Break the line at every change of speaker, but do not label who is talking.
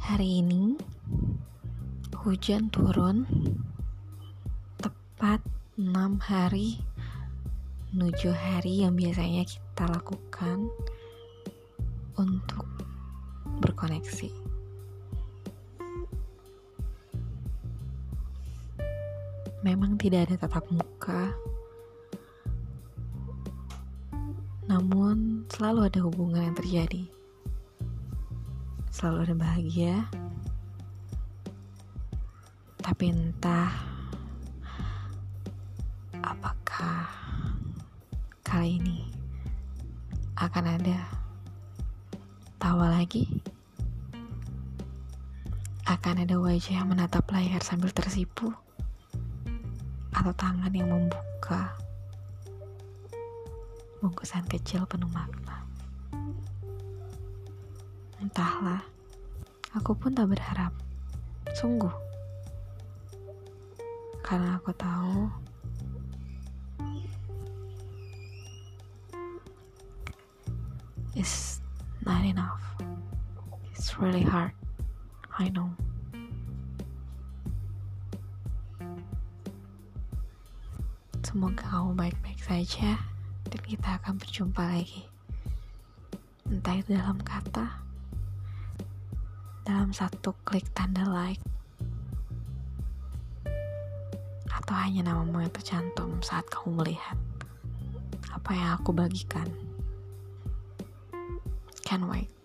Hari ini hujan turun tepat 6 hari menuju hari yang biasanya kita lakukan untuk berkoneksi. Memang tidak ada tatap muka, namun selalu ada hubungan yang terjadi selalu ada bahagia. Tapi entah apakah kali ini akan ada tawa lagi? Akan ada wajah yang menatap layar sambil tersipu? Atau tangan yang membuka bungkusan kecil penuh makna Entahlah, aku pun tak berharap. Sungguh. Karena aku tahu it's not enough. It's really hard. I know. Semoga kamu baik-baik saja dan kita akan berjumpa lagi. Entah itu dalam kata dalam satu klik tanda like atau hanya namamu yang tercantum saat kamu melihat apa yang aku bagikan. Can't wait.